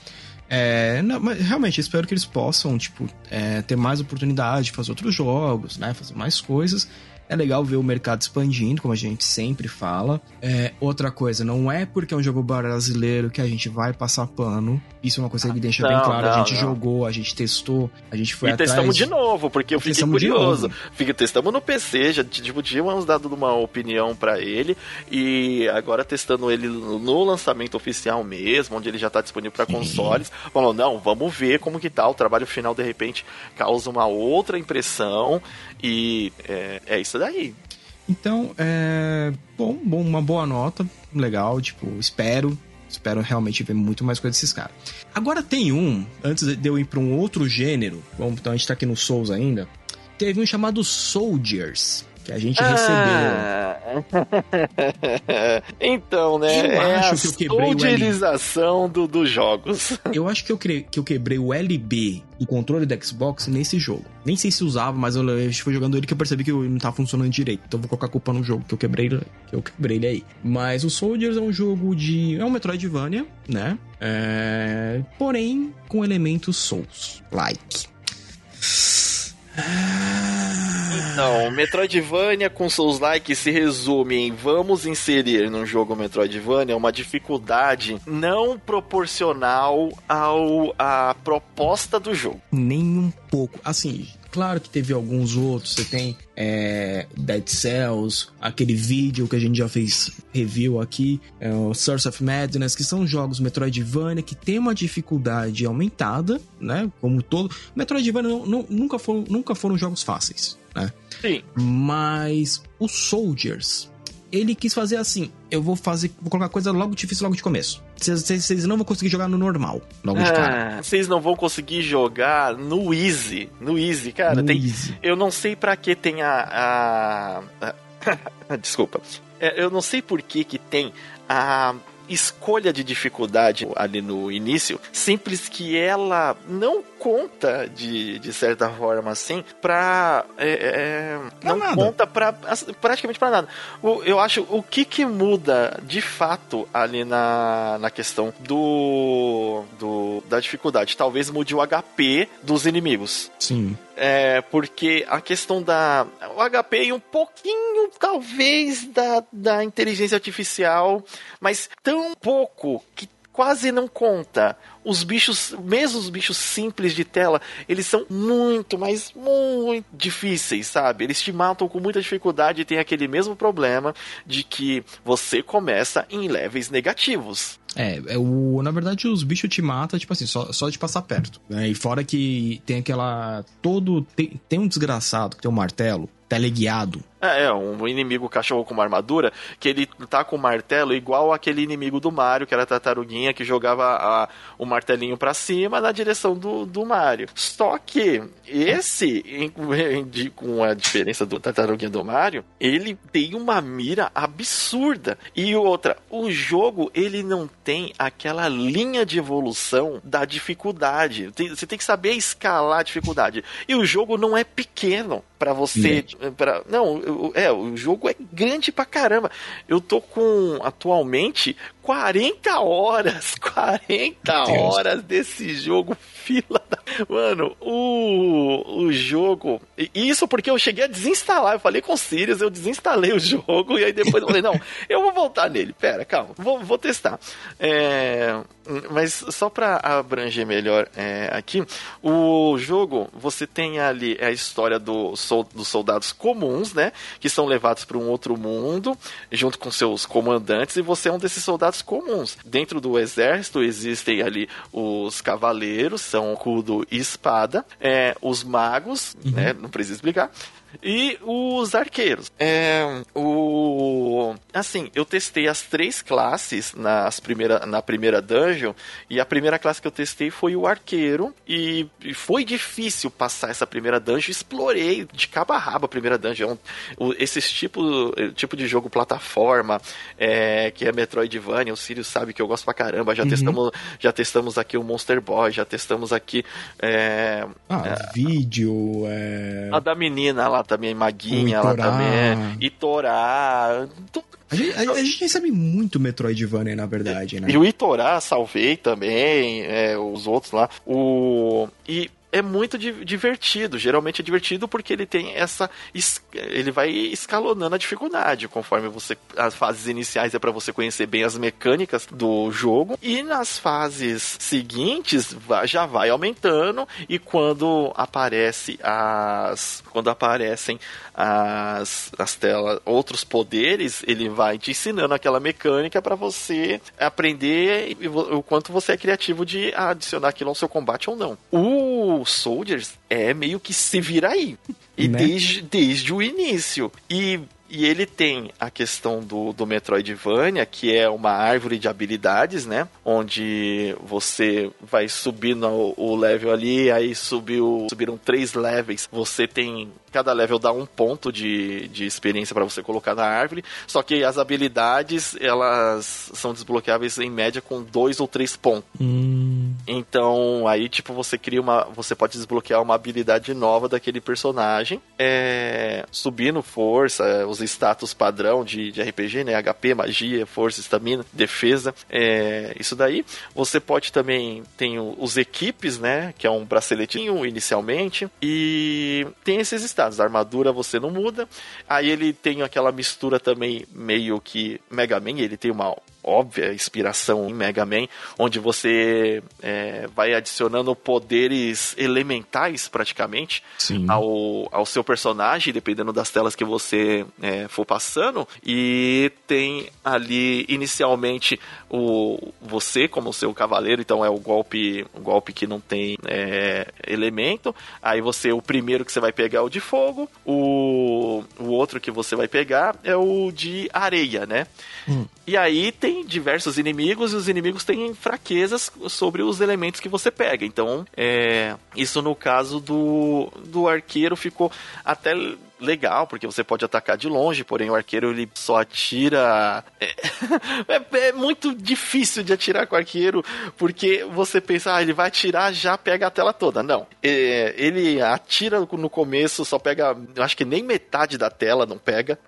É, não, mas realmente espero que eles possam, tipo, é, ter mais oportunidade de fazer outros jogos, né? Fazer mais coisas. É legal ver o mercado expandindo, como a gente sempre fala. É, outra coisa, não é porque é um jogo brasileiro que a gente vai passar pano. Isso é uma coisa que deixa não, bem claro. Não, a gente não. jogou, a gente testou, a gente foi e atrás. E testamos de novo, porque eu fiquei curioso. Fiquei, testamos no PC, já tipo, tínhamos dado uma opinião para ele. E agora testando ele no lançamento oficial mesmo, onde ele já tá disponível para consoles. Falou, não, vamos ver como que tá. O trabalho final, de repente, causa uma outra impressão. E é, é isso daí. Então, é. Bom, bom, uma boa nota. Legal, tipo, espero. Espero realmente ver muito mais coisa desses caras. Agora tem um, antes de eu ir pra um outro gênero, vamos, então a gente tá aqui no Souls ainda. Teve um chamado Soldiers que a gente ah. recebeu. então, né? Eu é acho que eu quebrei utilização do, dos jogos. Eu acho que eu, que eu quebrei o LB do controle do Xbox nesse jogo. Nem sei se usava, mas eu, eu fui jogando ele que eu percebi que não tava funcionando direito. Então vou colocar a culpa no jogo que eu quebrei, que eu quebrei ele aí. Mas o Soldiers é um jogo de. É um Metroidvania, né? É... Porém, com elementos Souls-like. Então, Metroidvania com seus likes se resume em vamos inserir num jogo Metroidvania uma dificuldade não proporcional ao a proposta do jogo. Nem um pouco. Assim, Claro que teve alguns outros, você tem é, Dead Cells, aquele vídeo que a gente já fez review aqui, é, o Source of Madness, que são jogos Metroidvania que tem uma dificuldade aumentada, né? Como todo. Metroidvania não, não, nunca, foram, nunca foram jogos fáceis, né? Sim. Mas os Soldiers, ele quis fazer assim: eu vou fazer, vou colocar coisa logo difícil logo de começo. Vocês não vão conseguir jogar no normal, logo de cara. Ah, vocês não vão conseguir jogar no easy, no easy, cara. No tem, easy. Eu não sei para que tem a, a, a desculpa. É, eu não sei por que que tem a escolha de dificuldade ali no início, simples que ela não conta de, de certa forma assim pra. É, é, não nada. conta pra, praticamente para nada. O, eu acho o que que muda de fato ali na, na questão do, do da dificuldade. Talvez mude o HP dos inimigos. Sim. É, porque a questão da. O HP e um pouquinho, talvez, da, da inteligência artificial, mas tão pouco que quase não conta. Os bichos, mesmo os bichos simples de tela, eles são muito, mas muito difíceis, sabe? Eles te matam com muita dificuldade e tem aquele mesmo problema de que você começa em levels negativos. É, é o, na verdade os bichos te matam, tipo assim, só, só de passar perto. Né? E fora que tem aquela. Todo. Tem, tem um desgraçado que tem um martelo teleguiado. É, é, um inimigo cachorro com uma armadura, que ele tá com o martelo igual aquele inimigo do Mario, que era a tartaruguinha, que jogava a, o martelinho para cima na direção do, do Mario. Só que esse, em, em, com a diferença do tartaruguinha do Mario, ele tem uma mira absurda. E outra, o jogo, ele não tem aquela linha de evolução da dificuldade. Tem, você tem que saber escalar a dificuldade. E o jogo não é pequeno para você. Pra, não, é, o jogo é grande pra caramba. Eu tô com atualmente 40 horas, 40 horas desse jogo, fila da... Mano, o, o jogo. Isso porque eu cheguei a desinstalar. Eu falei com o Sirius, eu desinstalei o jogo e aí depois eu falei, não, eu vou voltar nele. Pera, calma, vou, vou testar. É, mas só para abranger melhor é, aqui, o jogo, você tem ali a história do, dos soldados comuns, né? Que são levados para um outro mundo, junto com seus comandantes, e você é um desses soldados comuns. Dentro do exército existem ali os cavaleiros, são escudo e espada, é, os magos, uhum. né, não precisa explicar, e os arqueiros. É, o assim, eu testei as três classes nas primeira, na primeira dungeon e a primeira classe que eu testei foi o arqueiro e, e foi difícil passar essa primeira dungeon. Explorei de cabo a rabo a primeira dungeon. O, esses tipo, tipo de jogo plataforma é, que é Metroidvania, o Sirius sabe que eu gosto pra caramba. Já uhum. testamos, já testamos aqui o Monster Boy, já testamos aqui é, ah, é, vídeo, é... a da menina lá lá também, Maguinha lá também, Itorá. A gente, a, a gente recebe muito Metroidvania, na verdade, né? E o Itorá, salvei também, é, os outros lá. O... E é muito divertido. Geralmente é divertido porque ele tem essa. Ele vai escalonando a dificuldade conforme você. As fases iniciais é para você conhecer bem as mecânicas do jogo. E nas fases seguintes já vai aumentando. E quando aparece as. Quando aparecem as, as telas, outros poderes, ele vai te ensinando aquela mecânica para você aprender o quanto você é criativo de adicionar aquilo ao seu combate ou não. O Soldiers é meio que se vira aí. E né? desde, desde o início. E e ele tem a questão do, do Metroidvania, que é uma árvore de habilidades, né? Onde você vai subindo o level ali, aí subiu, subiram três levels. Você tem cada level dá um ponto de, de experiência para você colocar na árvore. Só que as habilidades, elas são desbloqueáveis em média com dois ou três pontos. Hum. Então, aí, tipo, você cria uma. Você pode desbloquear uma habilidade nova daquele personagem. É, subindo força, os status padrão de, de RPG, né? HP, magia, força, estamina, defesa. É, isso daí. Você pode também. Tem os equipes, né? Que é um braceletinho inicialmente. E tem esses status. A armadura você não muda. Aí ele tem aquela mistura também meio que Mega Man, ele tem uma óbvia inspiração em Mega Man, onde você é, vai adicionando poderes elementais praticamente ao, ao seu personagem, dependendo das telas que você é, for passando. E tem ali inicialmente o você como seu cavaleiro, então é o golpe, o golpe que não tem é, elemento. Aí você o primeiro que você vai pegar é o de fogo, o, o outro que você vai pegar é o de areia, né? Hum. E aí tem diversos inimigos e os inimigos têm fraquezas sobre os elementos que você pega. Então, é, isso no caso do, do arqueiro ficou até legal, porque você pode atacar de longe, porém o arqueiro ele só atira. É, é, é, muito difícil de atirar com o arqueiro, porque você pensa, ah, ele vai atirar, já pega a tela toda. Não. É, ele atira no começo, só pega. Acho que nem metade da tela não pega.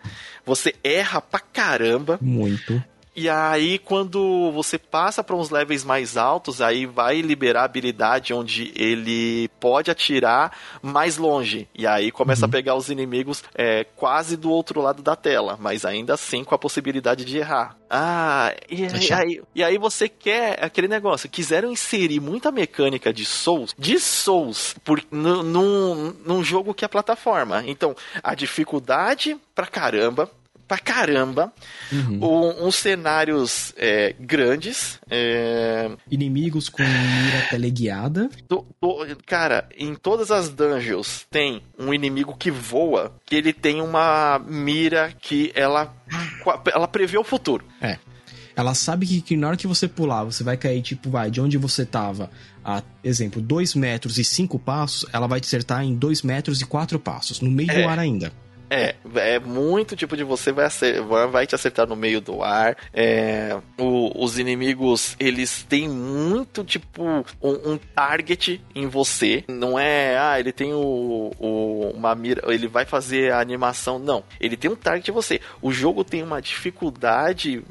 Você erra pra caramba. Muito. E aí, quando você passa para uns levels mais altos, aí vai liberar a habilidade onde ele pode atirar mais longe. E aí começa uhum. a pegar os inimigos é, quase do outro lado da tela, mas ainda assim com a possibilidade de errar. Ah, e, e, aí, e aí você quer aquele negócio. Quiseram inserir muita mecânica de Souls, de Souls, por, num, num jogo que é plataforma. Então, a dificuldade pra caramba pra caramba. Uhum. Um, uns cenários é, grandes. É... Inimigos com mira teleguiada. Do, do, cara, em todas as dungeons tem um inimigo que voa, que ele tem uma mira que ela, ela prevê o futuro. É. Ela sabe que, que, na hora que você pular, você vai cair, tipo, vai, de onde você tava, a, exemplo, 2 metros e 5 passos, ela vai te acertar em 2 metros e 4 passos, no meio é. do ar ainda. É, é muito tipo de você vai, acertar, vai te acertar no meio do ar. É, o, os inimigos, eles têm muito tipo um, um, target em você. Não é, ah, ele tem o, o, uma mira, ele vai fazer a animação. Não, ele tem um target em você. O jogo tem uma dificuldade,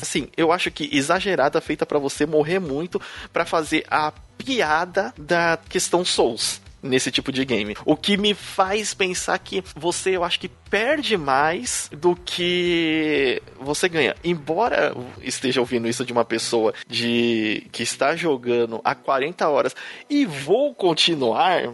assim, eu acho que exagerada, feita para você morrer muito para fazer a piada da questão Souls nesse tipo de game. O que me faz pensar que você, eu acho que perde mais do que você ganha. Embora esteja ouvindo isso de uma pessoa de que está jogando há 40 horas e vou continuar,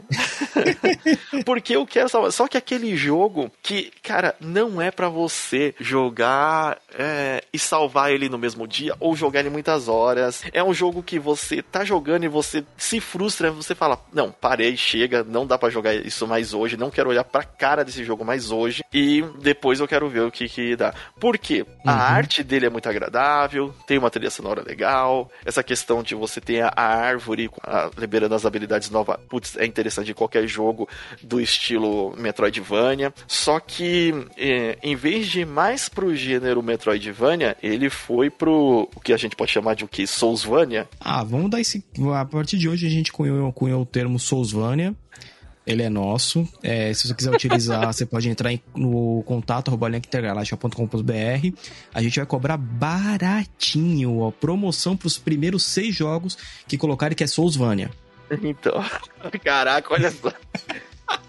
porque eu quero salvar. Só que aquele jogo que, cara, não é para você jogar é, e salvar ele no mesmo dia ou jogar ele muitas horas. É um jogo que você tá jogando e você se frustra, você fala: "Não, parei, chega, não dá para jogar isso mais hoje, não quero olhar para cara desse jogo mais hoje". E depois eu quero ver o que que dá. Por quê? A uhum. arte dele é muito agradável, tem uma trilha sonora legal, essa questão de você ter a, a árvore a, liberando as habilidades novas, putz, é interessante em qualquer jogo do estilo Metroidvania. Só que é, em vez de ir mais pro gênero Metroidvania, ele foi pro o que a gente pode chamar de o que? Soulsvania? Ah, vamos dar esse. A partir de hoje a gente cunhou, cunhou o termo Soulsvania. Ele é nosso. É, se você quiser utilizar, você pode entrar em, no contato intergaláctica.com.br. A gente vai cobrar baratinho, promoção para os primeiros seis jogos que colocarem que é Soulsvania. Então, caraca, olha só.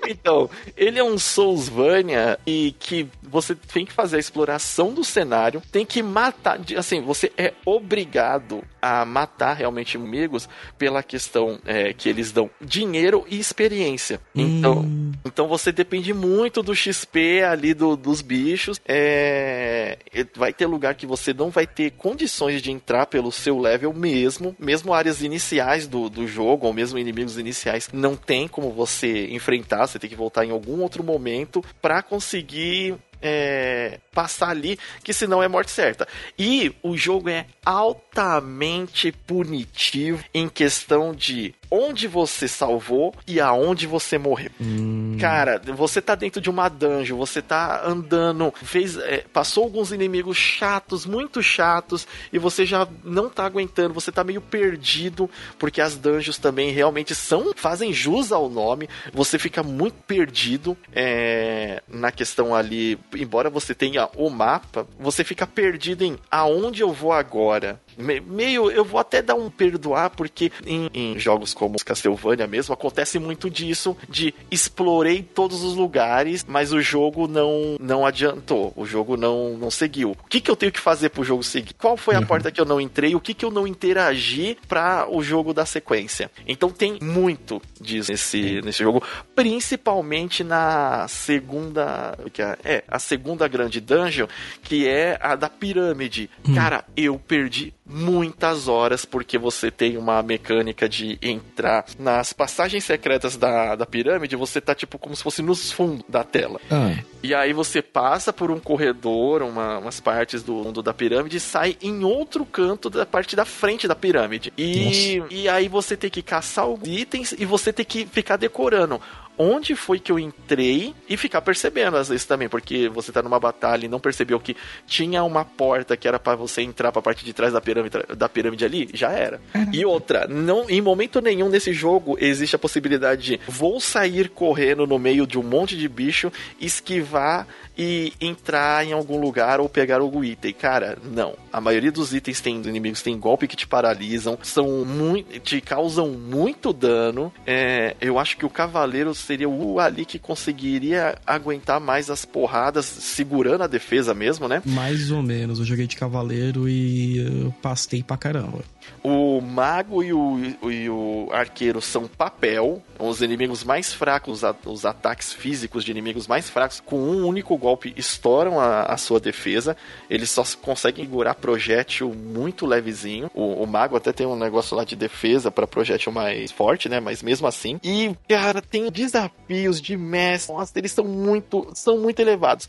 Então, ele é um Soulsvania e que você tem que fazer a exploração do cenário, tem que matar, assim, você é obrigado a matar realmente inimigos pela questão é, que eles dão dinheiro e experiência. Então, hum. então você depende muito do XP ali do, dos bichos. É, vai ter lugar que você não vai ter condições de entrar pelo seu level mesmo, mesmo áreas iniciais do, do jogo, ou mesmo inimigos iniciais, não tem como você enfrentar, você tem que voltar em algum outro momento para conseguir é, passar ali, que senão é morte certa. E o jogo é altamente punitivo em questão de onde você salvou e aonde você morreu. Hum. Cara, você tá dentro de uma dungeon, você tá andando, fez, é, passou alguns inimigos chatos, muito chatos, e você já não tá aguentando, você tá meio perdido, porque as dungeons também realmente são, fazem jus ao nome, você fica muito perdido é, na questão ali, embora você tenha o mapa, você fica perdido em aonde eu vou agora. Meio, eu vou até dar um perdoar, porque em, em jogos como Castlevania mesmo, acontece muito disso, de explorei todos os lugares, mas o jogo não, não adiantou, o jogo não, não seguiu. O que, que eu tenho que fazer pro jogo seguir? Qual foi a uhum. porta que eu não entrei? O que, que eu não interagi para o jogo dar sequência? Então tem muito disso nesse, nesse jogo, principalmente na segunda, é, é, a segunda grande dungeon, que é a da pirâmide. Hum. Cara, eu perdi muitas horas, porque você tem uma mecânica de entrar nas passagens secretas da, da pirâmide, você tá tipo como se fosse nos fundos da tela. Ah. E aí você passa por um corredor, uma, umas partes do mundo da pirâmide e sai em outro canto da parte da frente da pirâmide. E, e aí você tem que caçar alguns itens e você tem que ficar decorando onde foi que eu entrei e ficar percebendo às vezes também, porque você tá numa batalha e não percebeu que tinha uma porta que era para você entrar pra parte de trás da pirâmide, da pirâmide ali, já era. E outra, não, em momento nenhum nesse jogo existe a possibilidade de vou sair correndo no meio de um monte de bicho, esquivar e entrar em algum lugar ou pegar algum item. Cara, não. A maioria dos itens tem inimigos tem golpe que te paralisam, são muito, te causam muito dano. É, eu acho que o cavaleiro seria o ali que conseguiria aguentar mais as porradas, segurando a defesa mesmo, né? Mais ou menos. Eu joguei de cavaleiro e eu pastei pra caramba. O mago e o, e o arqueiro são papel, os inimigos mais fracos, os ataques físicos de inimigos mais fracos, com um único golpe estouram a, a sua defesa. Eles só conseguem segurar projétil muito levezinho. O, o, mago até tem um negócio lá de defesa para projétil mais forte, né? Mas mesmo assim. E, cara, tem desafios de mestre. Nossa, eles são muito, são muito elevados.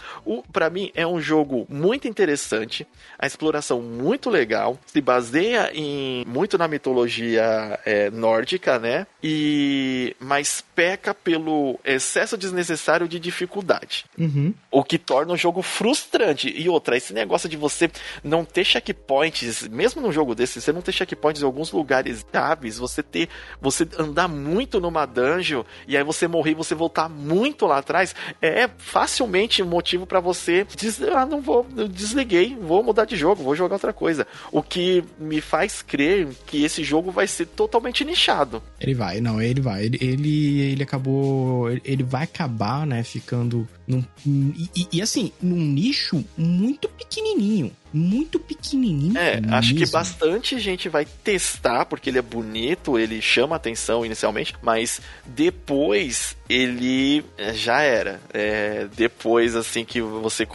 Para mim, é um jogo muito interessante. A exploração muito legal. Se baseia em muito na mitologia é, nórdica, né? E mas peca pelo excesso desnecessário de dificuldade. Uhum. O que torna o jogo frustrante. E outra, esse negócio de você não ter checkpoints, mesmo num jogo desse, você não ter checkpoints em alguns lugares chaves, você ter. Você andar muito numa dungeon e aí você morrer e você voltar muito lá atrás, é facilmente motivo para você dizer, ah, não vou, desliguei, vou mudar de jogo, vou jogar outra coisa. O que me faz crer que esse jogo vai ser totalmente nichado. Ele vai, não, ele vai. Ele, ele, ele acabou. Ele vai acabar, né, ficando num, e, e, assim, num nicho muito pequenininho muito pequenininho. É, mesmo. acho que bastante gente vai testar, porque ele é bonito, ele chama atenção inicialmente, mas depois ele é, já era. É, depois, assim, que você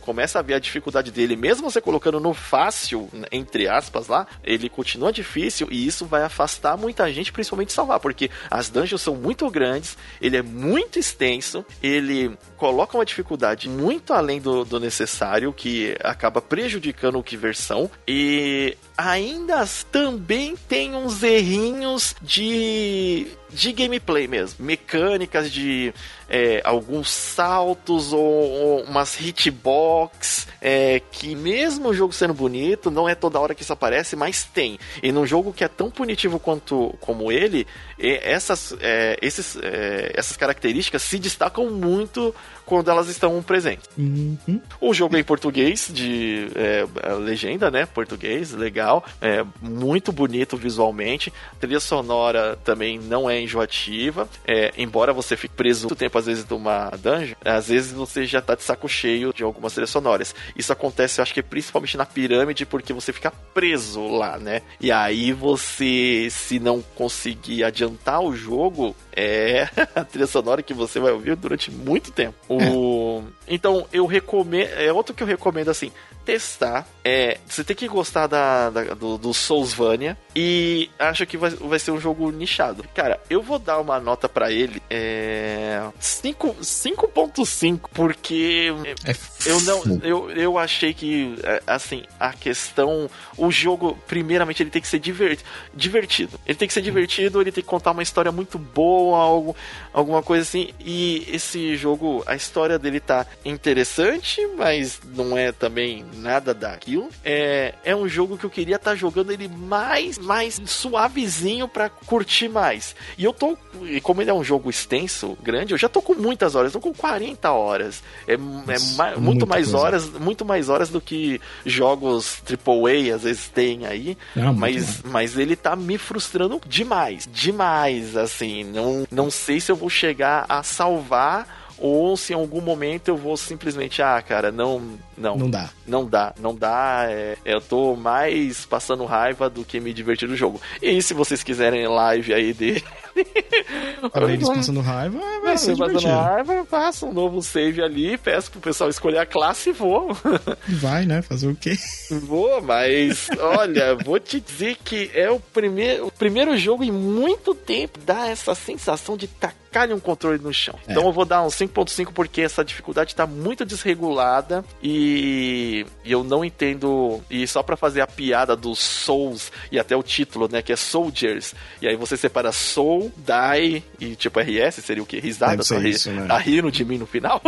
começa a ver a dificuldade dele, mesmo você colocando no fácil, entre aspas, lá, ele continua difícil e isso vai afastar muita gente, principalmente salvar, porque as dungeons são muito grandes, ele é muito extenso, ele coloca uma dificuldade muito além do, do necessário, que acaba prejudicando o que versão, e ainda também tem uns errinhos de de gameplay mesmo, mecânicas de é, alguns saltos ou, ou umas hitbox é, que mesmo o jogo sendo bonito, não é toda hora que isso aparece, mas tem. E num jogo que é tão punitivo quanto como ele, essas, é, esses, é, essas características se destacam muito quando elas estão presentes. Uhum. O jogo é em português, de é, legenda, né? Português, legal. É, muito bonito visualmente. A trilha sonora também não é enjoativa. É, embora você fique preso muito tempo, às vezes, numa dungeon, às vezes você já tá de saco cheio de algumas trilhas sonoras. Isso acontece, eu acho que principalmente na pirâmide, porque você fica preso lá, né? E aí você, se não conseguir adiantar o jogo, é a trilha sonora que você vai ouvir durante muito tempo. O... Então, eu recomendo. É outro que eu recomendo assim testar. É, você tem que gostar da, da do, do Soulsvania e acho que vai, vai ser um jogo nichado. Cara, eu vou dar uma nota para ele é 5.5 porque é eu não eu, eu achei que é, assim, a questão o jogo primeiramente ele tem que ser divert, divertido. Ele tem que ser divertido, ele tem que contar uma história muito boa, algo alguma coisa assim. E esse jogo, a história dele tá interessante, mas não é também nada daquilo. É, é um jogo que eu queria estar tá jogando ele mais, mais suavezinho para curtir mais. E eu tô, e como ele é um jogo extenso, grande, eu já tô com muitas horas, tô com 40 horas. É, é muito mais coisa. horas, muito mais horas do que jogos AAA às vezes tem aí. Não, mas, mas ele tá me frustrando demais, demais, assim. Não, não sei se eu vou chegar a salvar ou se em algum momento eu vou simplesmente, ah, cara, não, não. Não dá. Não dá, não dá. É, eu tô mais passando raiva do que me divertir no jogo. E se vocês quiserem live aí de. Pra eles passando raiva, vai ser passando raiva, faça um novo save ali, peço pro pessoal escolher a classe e vou. Vai, né? Fazer o quê? Vou, mas olha, vou te dizer que é o primeiro, o primeiro jogo em muito tempo dá essa sensação de tacar um controle no chão. É. Então eu vou dar um 5.5 porque essa dificuldade tá muito desregulada e e, eu não entendo. E só para fazer a piada dos Souls e até o título, né? Que é Soldiers. E aí você separa Soul, Die e tipo RS, seria o que? Risada? Tá, isso, né? tá rindo de mim no final?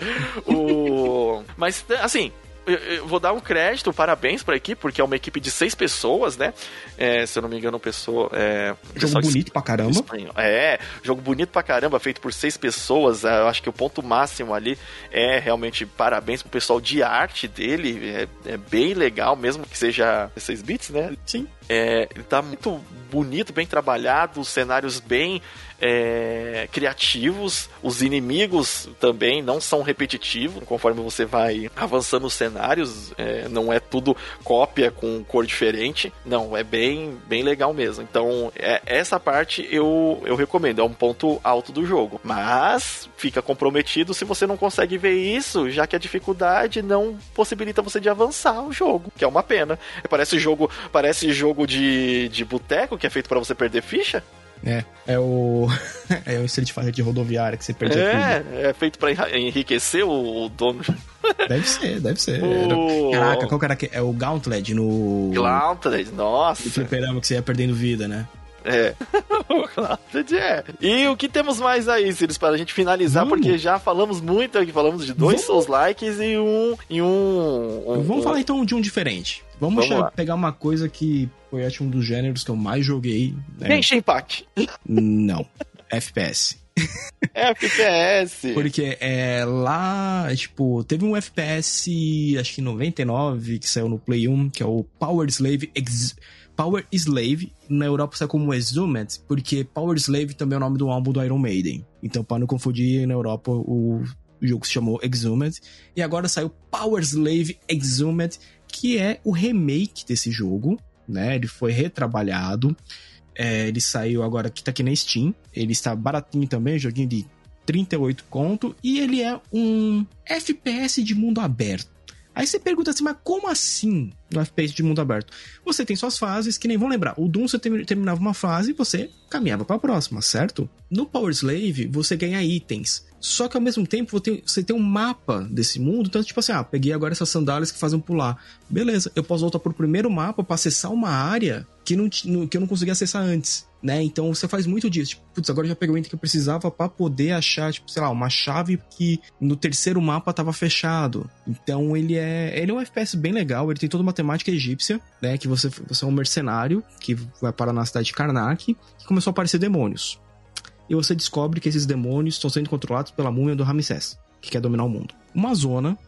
o... Mas, assim, eu vou dar um crédito, parabéns pra equipe, porque é uma equipe de seis pessoas, né? É, se eu não me engano, pessoa. É, jogo bonito pra caramba. É, jogo bonito pra caramba, feito por seis pessoas. É, eu acho que o ponto máximo ali é realmente parabéns pro pessoal de arte dele. É, é bem legal, mesmo que seja 6 bits, né? Sim. É, ele tá muito bonito, bem trabalhado, os cenários bem é, criativos, os inimigos também não são repetitivos, conforme você vai avançando os cenários, é, não é tudo cópia com cor diferente, não, é bem, bem legal mesmo. Então, é, essa parte eu, eu recomendo, é um ponto alto do jogo, mas fica comprometido se você não consegue ver isso, já que a dificuldade não possibilita você de avançar o jogo, que é uma pena. Parece jogo, parece jogo de, de boteco que é feito para você perder ficha. É, é o. é o Street Fighter de rodoviária que você perde É, é feito pra enriquecer o dono. Deve ser, deve ser. O... Caraca, qual cara que é? o Gauntlet no. Gauntlet, nossa. No fliperama que você ia perdendo vida, né? É. é. E o que temos mais aí, Sirius, para a gente finalizar, Vamos. porque já falamos muito aqui, falamos de dois Souls likes e um. E um, um Vamos um... falar então de um diferente. Vamos, Vamos pegar uma coisa que foi acho um dos gêneros que eu mais joguei. Né? Impact. Não. FPS. FPS. Porque é lá, tipo, teve um FPS, acho que 99, que saiu no Play 1, que é o Power Slave Ex Power Slave, na Europa sai como Exhumed, porque Power Slave também é o nome do álbum do Iron Maiden. Então, para não confundir, na Europa o jogo se chamou Exhumed. E agora saiu Power Slave Exhumed, que é o remake desse jogo, né? Ele foi retrabalhado. É, ele saiu agora que tá aqui na Steam. Ele está baratinho também, joguinho de 38 conto. E ele é um FPS de mundo aberto. Aí você pergunta assim, mas como assim no FPS de mundo aberto? Você tem suas fases, que nem vão lembrar. O Doom você terminava uma fase e você caminhava para a próxima, certo? No Power Slave você ganha itens. Só que ao mesmo tempo você tem, um mapa desse mundo. Então, tipo assim, ah, peguei agora essas sandálias que fazem pular. Beleza, eu posso voltar pro primeiro mapa para acessar uma área que, não, que eu não conseguia acessar antes né? Então você faz muito disso. Tipo, putz, agora já peguei o item que eu precisava para poder achar, tipo, sei lá, uma chave que no terceiro mapa tava fechado. Então ele é, ele é um FPS bem legal, ele tem toda uma temática egípcia, né, que você você é um mercenário que vai parar na cidade de Karnak, que começou a aparecer demônios. E você descobre que esses demônios estão sendo controlados pela múmia do Ramsés, que quer dominar o mundo. Uma zona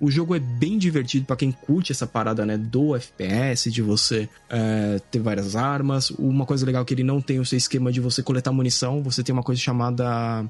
o jogo é bem divertido para quem curte essa parada, né, do FPS, de você é, ter várias armas. Uma coisa legal é que ele não tem o seu esquema de você coletar munição, você tem uma coisa chamada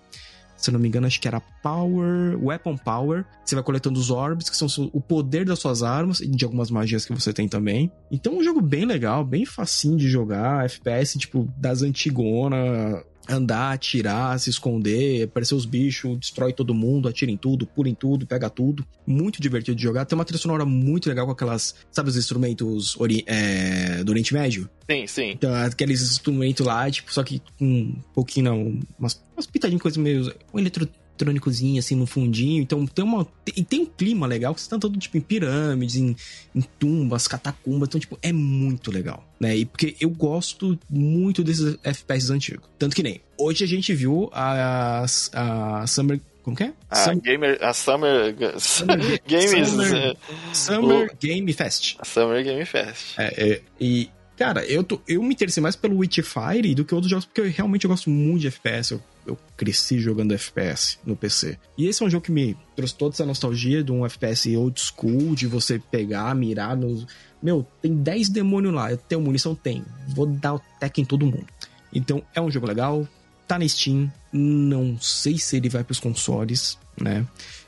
se eu não me engano, acho que era Power, Weapon Power. Você vai coletando os orbs, que são o poder das suas armas e de algumas magias que você tem também. Então, é um jogo bem legal, bem facinho de jogar, FPS, tipo, das antigona, andar, atirar, se esconder, aparecer os bichos, destrói todo mundo, atira em tudo, pula em tudo, pega tudo. Muito divertido de jogar. Tem uma trilha sonora muito legal com aquelas, sabe os instrumentos ori é, do Oriente Médio? Sim, sim. Então, aqueles instrumentos lá, tipo, só que com um pouquinho, não, umas, umas pitadinhas, coisas meio. Um eletro, eletrônicozinho, assim, no fundinho. Então tem uma. Tem, tem um clima legal, que você tá todo, tipo, em pirâmides, em, em tumbas, catacumbas. Então, tipo, é muito legal, né? E porque eu gosto muito desses FPS antigos. Tanto que nem. Hoje a gente viu a, a, a Summer como que é? A Summer... Gamer, a Summer, Summer Games, Summer, Summer Game Fest. A Summer Game Fest. É, é, e cara, eu tô, eu me interessei mais pelo Witchfire do que outros jogos porque eu realmente eu gosto muito de FPS. Eu eu cresci jogando FPS no PC. E esse é um jogo que me trouxe toda essa nostalgia de um FPS old school, de você pegar, mirar nos. Meu, tem 10 demônios lá. Eu tenho munição? Tem. Vou dar o tech em todo mundo. Então, é um jogo legal. Tá na Steam. Não sei se ele vai pros consoles, né?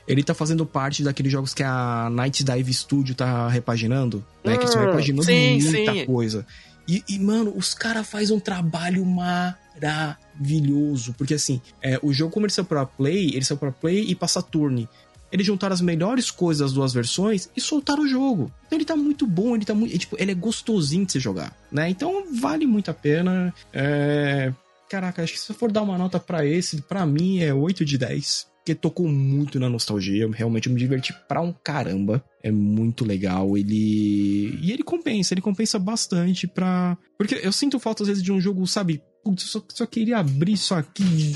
Ele tá fazendo parte daqueles jogos que a Night Dive Studio tá repaginando, né? Hum, que eles estão repaginando sim, muita sim. coisa. E, e, mano, os caras fazem um trabalho maravilhoso. Porque assim, é, o jogo, como ele saiu pra Play, ele saiu pra Play e pra Saturn. Eles juntaram as melhores coisas das duas versões e soltaram o jogo. Então ele tá muito bom, ele tá muito. Tipo, ele é gostosinho de se jogar, né? Então vale muito a pena. É... Caraca, acho que se eu for dar uma nota para esse, para mim é 8 de 10 porque tocou muito na nostalgia. Realmente eu me diverti pra um caramba. É muito legal. Ele. E ele compensa, ele compensa bastante pra. Porque eu sinto falta às vezes de um jogo, sabe? Putz, eu só, só queria abrir isso aqui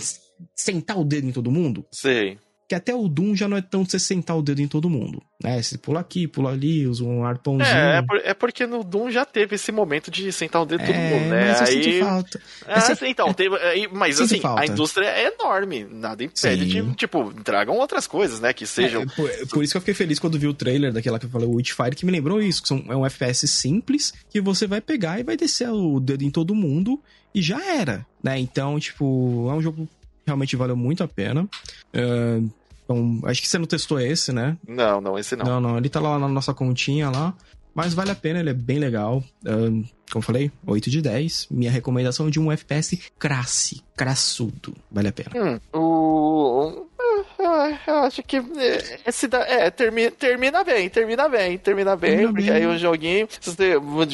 sentar o dedo em todo mundo. Sei. Que até o Doom já não é tão de você sentar o dedo em todo mundo, né? Você pula aqui, pula ali, usa um arpãozinho. É, é, por, é porque no Doom já teve esse momento de sentar o dedo em todo É, mundo, né? mas eu Aí... senti falta. Ah, Essa- sim, então, teve, aí, mas assim, falta. a indústria é enorme, nada impede Sim. de, tipo, tragam outras coisas, né, que sejam... É, por, por isso que eu fiquei feliz quando vi o trailer daquela que eu falei, o Witchfire, que me lembrou isso, que são, é um FPS simples, que você vai pegar e vai descer o dedo em todo mundo, e já era, né? Então, tipo, é um jogo realmente valeu muito a pena. É, então, acho que você não testou esse, né? Não, não, esse não. Não, não, ele tá lá na nossa continha lá. Mas vale a pena, ele é bem legal. Ahn, como eu falei, 8 de 10. Minha recomendação é de um FPS crasse, crassudo. Vale a pena. Hum, o... ah, Eu acho que é, esse da... é, termina, termina bem, termina bem, termina bem, Termina porque bem. aí o joguinho,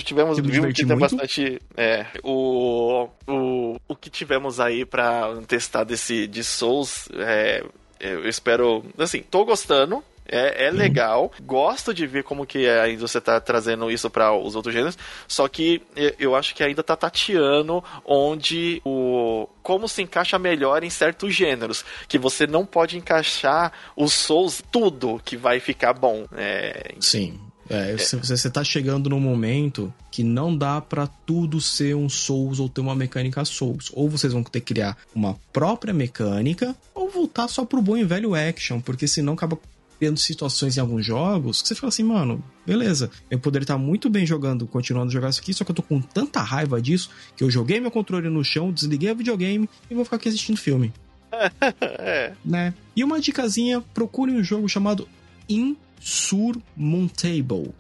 tivemos, Eu viu que tem bastante, é, o, o, o que tivemos aí pra testar desse, de Souls, é, eu espero, assim, tô gostando, é, é legal, gosto de ver como que a indústria tá trazendo isso para os outros gêneros, só que eu- acho que ainda tá tateando onde o como se encaixa melhor em certos gêneros, que você não pode encaixar os Souls tudo que vai ficar bom. É, Sim. É, Você, você tá chegando num momento que não dá pra tudo ser um Souls ou ter uma mecânica Souls. Ou vocês vão ter que criar uma própria mecânica, ou voltar só pro bom e velho action, porque senão acaba tendo situações em alguns jogos que você fala assim, mano, beleza, eu poderia estar muito bem jogando, continuando a jogar isso aqui, só que eu tô com tanta raiva disso que eu joguei meu controle no chão, desliguei o videogame e vou ficar aqui assistindo filme é. né? E uma dicasinha, procure um jogo chamado Insurmountable.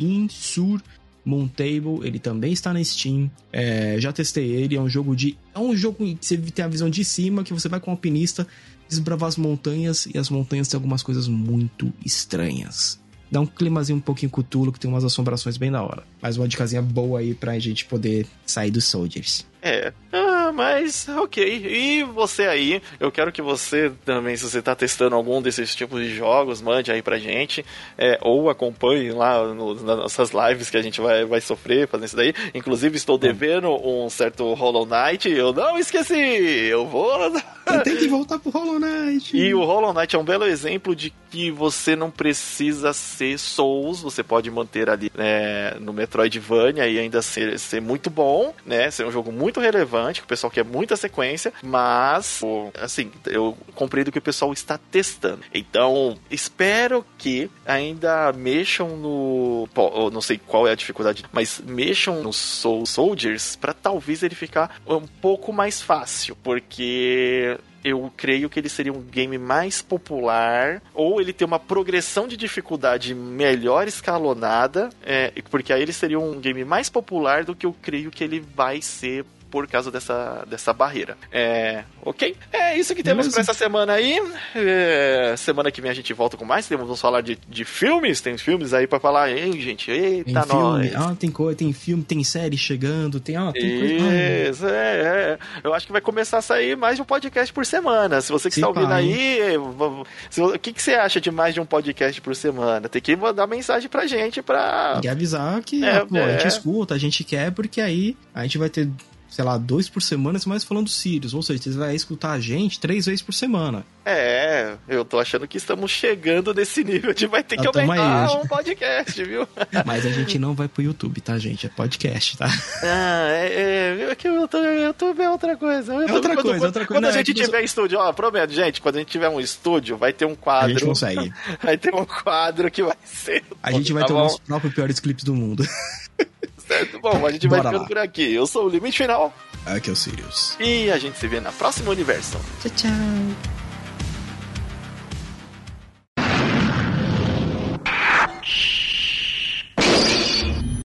Insurmountable, ele também está na Steam. É, já testei ele, é um jogo de... É um jogo que você tem a visão de cima, que você vai com um alpinista desbravar as montanhas, e as montanhas têm algumas coisas muito estranhas. Dá um climazinho um pouquinho cutulo, que tem umas assombrações bem da hora. Mas uma dicasinha boa aí pra gente poder sair dos Soldiers. É. Ah, mas ok. E você aí, eu quero que você também, se você tá testando algum desses tipos de jogos, mande aí pra gente. é, ou acompanhe lá no- nas nossas lives que a gente vai, vai sofrer fazendo isso daí. Inclusive, estou devendo um certo Hollow Knight. Eu não esqueci! Eu vou. Tem que voltar pro Hollow Knight. E o Hollow Knight é um belo exemplo de que você não precisa ser Souls, você pode manter ali né, no Metroidvania e ainda ser, ser muito bom, né? Ser um jogo muito relevante, que o pessoal quer muita sequência, mas, assim, eu compreendo que o pessoal está testando. Então, espero que ainda mexam no. Eu não sei qual é a dificuldade, mas mexam no Soul Soldiers para talvez ele ficar um pouco mais fácil, porque eu creio que ele seria um game mais popular, ou ele ter uma progressão de dificuldade melhor escalonada, é, porque aí ele seria um game mais popular do que eu creio que ele vai ser por causa dessa, dessa barreira. É, ok? É isso que temos para essa semana aí. É, semana que vem a gente volta com mais. Temos, vamos falar de, de filmes. Tem filmes aí para falar. Ei, gente, Tem eita, filme, nós. ah, tem coisa, tem filme, tem série chegando, tem, ah, tem coisa. ah, Isso, é, é. Eu acho que vai começar a sair mais de um podcast por semana. Se você que está ouvindo aí, v- se- o que, que você acha de mais de um podcast por semana? Tem que mandar mensagem pra gente pra. Tem que avisar que É, ah, pô, a gente é. escuta, a gente quer, porque aí a gente vai ter, sei lá, dois por semana, mais falando Sirius. Ou seja, você vai escutar a gente três vezes por semana. É, eu tô achando que estamos chegando nesse nível de vai ter que Ah, aí, aumentar um podcast, viu? Mas a gente não vai pro YouTube, tá, gente? É podcast, tá? Ah, é, é, é que o YouTube, o é outra coisa. O YouTube, outra quando, coisa, quando, outra coisa. Quando Não, a é gente que você- tiver estúdio, ó, prometo, gente, quando a gente tiver um estúdio, vai ter um A quadro. gente consegue. Vai ter um quadro que vai ser. A gente vai tá ter bom? os nossos próprios piores clipes do mundo. Certo? Bom, a gente vai Bora ficando lá. por aqui. Eu sou o Limite Final Aqui é o Sirius. e a gente se vê na próxima universo. Tchau, tchau.